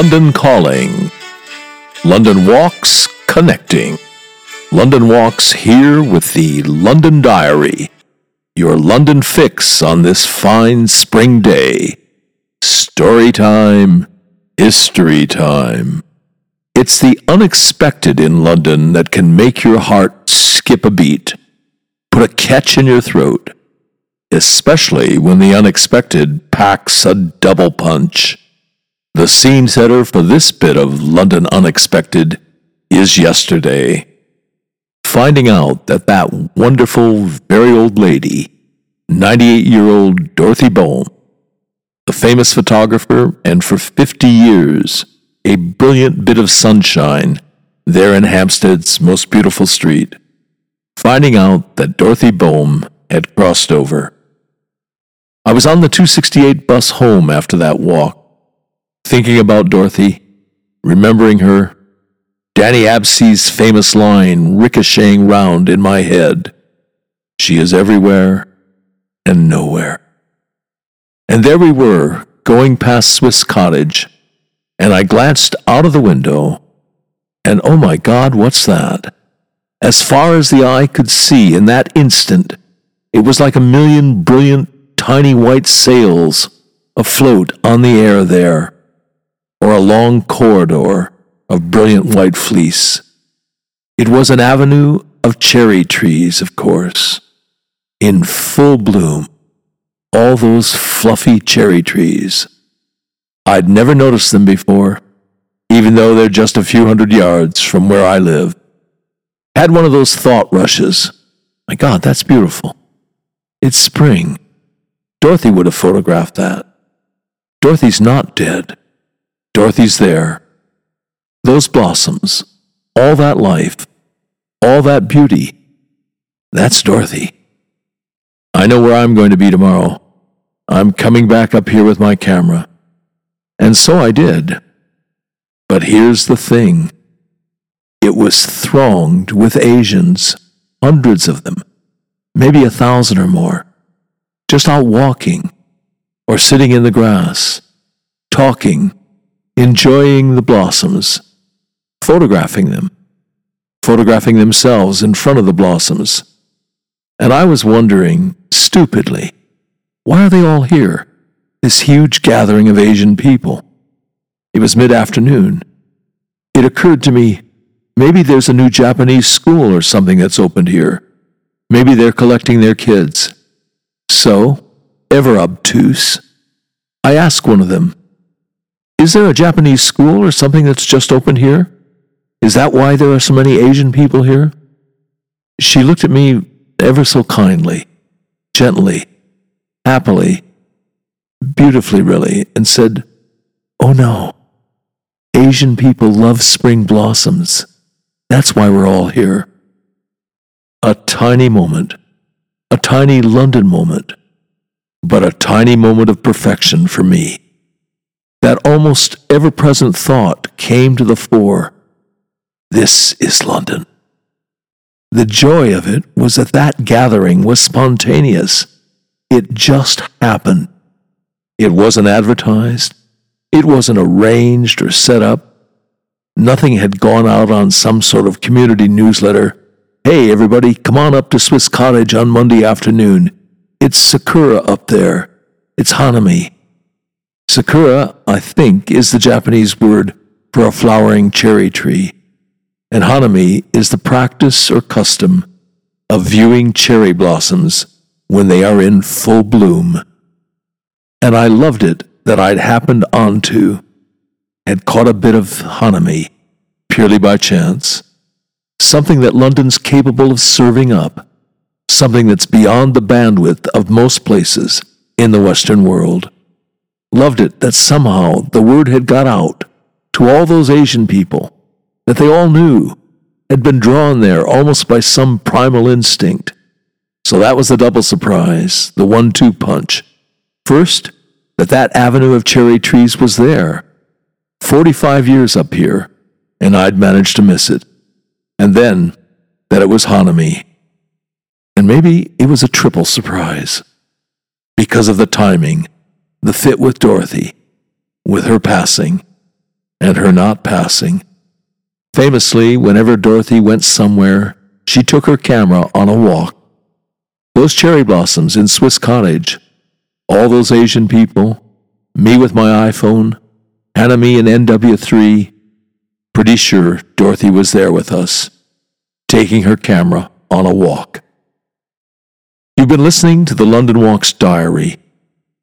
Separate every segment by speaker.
Speaker 1: London Calling. London Walks Connecting. London Walks here with the London Diary, your London fix on this fine spring day. Story time, history time. It's the unexpected in London that can make your heart skip a beat, put a catch in your throat, especially when the unexpected packs a double punch. The scene setter for this bit of London Unexpected is yesterday. Finding out that that wonderful, very old lady, 98 year old Dorothy Bohm, a famous photographer and for 50 years a brilliant bit of sunshine there in Hampstead's most beautiful street, finding out that Dorothy Bohm had crossed over. I was on the 268 bus home after that walk thinking about Dorothy, remembering her, Dannie Abse's famous line ricocheting round in my head She is everywhere and nowhere. And there we were, going past Swiss Cottage, and I glanced out of the window, and oh my God, what's that? As far as the eye could see in that instant, it was like a million brilliant, tiny white sails afloat on the air there or a long corridor of brilliant white fleece. It was an avenue of cherry trees, of course, in full bloom. All those fluffy cherry trees. I'd never noticed them before, even though they're just a few hundred yards from where I live. Had one of those thought rushes. My God, that's beautiful. It's spring. Dorothy would have photographed that. Dorothy's not dead. Dorothy's there. Those blossoms, all that life, all that beauty, that's Dorothy. I know where I'm going to be tomorrow. I'm coming back up here with my camera. And so I did. But here's the thing it was thronged with Asians, hundreds of them, maybe a thousand or more, just out walking or sitting in the grass, talking enjoying the blossoms, photographing them, photographing themselves in front of the blossoms. And I was wondering, stupidly, why are they all here? This huge gathering of Asian people. It was mid afternoon. It occurred to me maybe there's a new Japanese school or something that's opened here. Maybe they're collecting their kids. So, ever obtuse, I asked one of them, is there a Japanese school or something that's just opened here? Is that why there are so many Asian people here? She looked at me ever so kindly, gently, happily, beautifully, really, and said, Oh no. Asian people love spring blossoms. That's why we're all here. A tiny moment, a tiny London moment, but a tiny moment of perfection for me that almost ever present thought came to the fore this is London. The joy of it was that that gathering was spontaneous. It just happened. It wasn't advertised. It wasn't arranged or set up. Nothing had gone out on some sort of community newsletter. Hey, everybody, come on up to Swiss Cottage on Monday afternoon. It's Sakura up there. It's Hanami. Sakura, I think, is the Japanese word for a flowering cherry tree, and hanami is the practice or custom of viewing cherry blossoms when they are in full bloom. And I loved it that I'd happened onto, had caught a bit of hanami, purely by chance, something that London's capable of serving up, something that's beyond the bandwidth of most places in the Western world loved it that somehow the word had got out to all those Asian people, that they all knew, had been drawn there almost by some primal instinct. So that was the double surprise, the one two punch. First, that that avenue of cherry trees was there. 45 years up here, and I'd managed to miss it. And then, that it was Hanami. And maybe it was a triple surprise. Because of the timing the fit with Dorothy, with her passing, and her not passing. Famously, whenever Dorothy went somewhere, she took her camera on a walk. Those cherry blossoms in Swiss Cottage, all those Asian people, me with my iPhone, hanami in NW3. Pretty sure Dorothy was there with us, taking her camera on a walk. You've been listening to the London Walks Diary,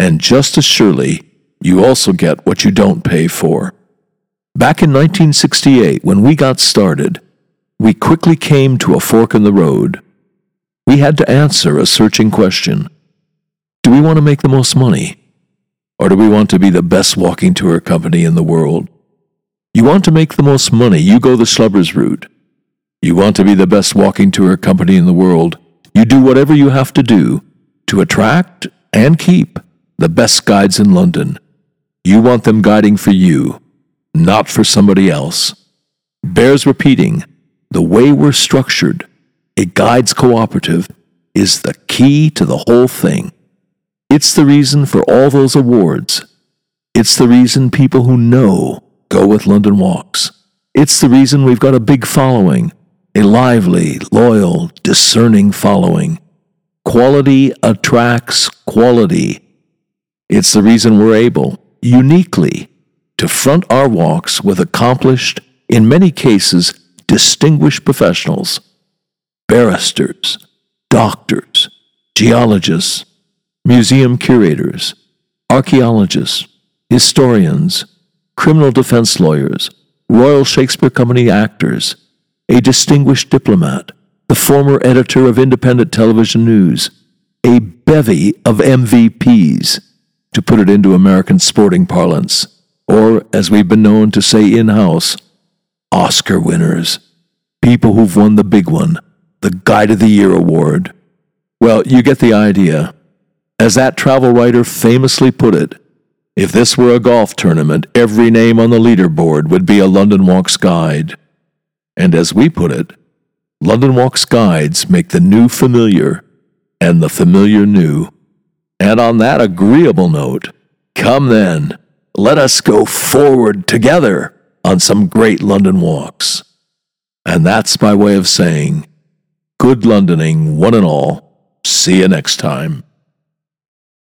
Speaker 1: and just as surely, you also get what you don't pay for. Back in 1968, when we got started, we quickly came to a fork in the road we had to answer a searching question Do we want to make the most money? Or do we want to be the best walking tour company in the world? You want to make the most money, you go the Schlubbers route. You want to be the best walking tour company in the world, you do whatever you have to do to attract and keep the best guides in London. You want them guiding for you, not for somebody else. Bears repeating, the way we're structured a guides cooperative is the key to the whole thing. It's the reason for all those awards. It's the reason people who know go with London Walks. It's the reason we've got a big following, a lively, loyal, discerning following. Quality attracts quality. It's the reason we're able, uniquely, to front our walks with accomplished, in many cases, distinguished professionals. Barristers, doctors, geologists, museum curators, archaeologists, historians, criminal defense lawyers, Royal Shakespeare Company actors, a distinguished diplomat, the former editor of independent television news, a bevy of MVPs, to put it into American sporting parlance, or as we've been known to say in house, Oscar winners, people who've won the big one the Guide of the Year award. Well, you get the idea. As that travel writer famously put it, if this were a golf tournament, every name on the leaderboard would be a London Walks guide. And as we put it, London Walks guides make the new familiar and the familiar new. And on that agreeable note, come then, let us go forward together on some great London walks. And that's my way of saying, Good Londoning, one and all. See you next time.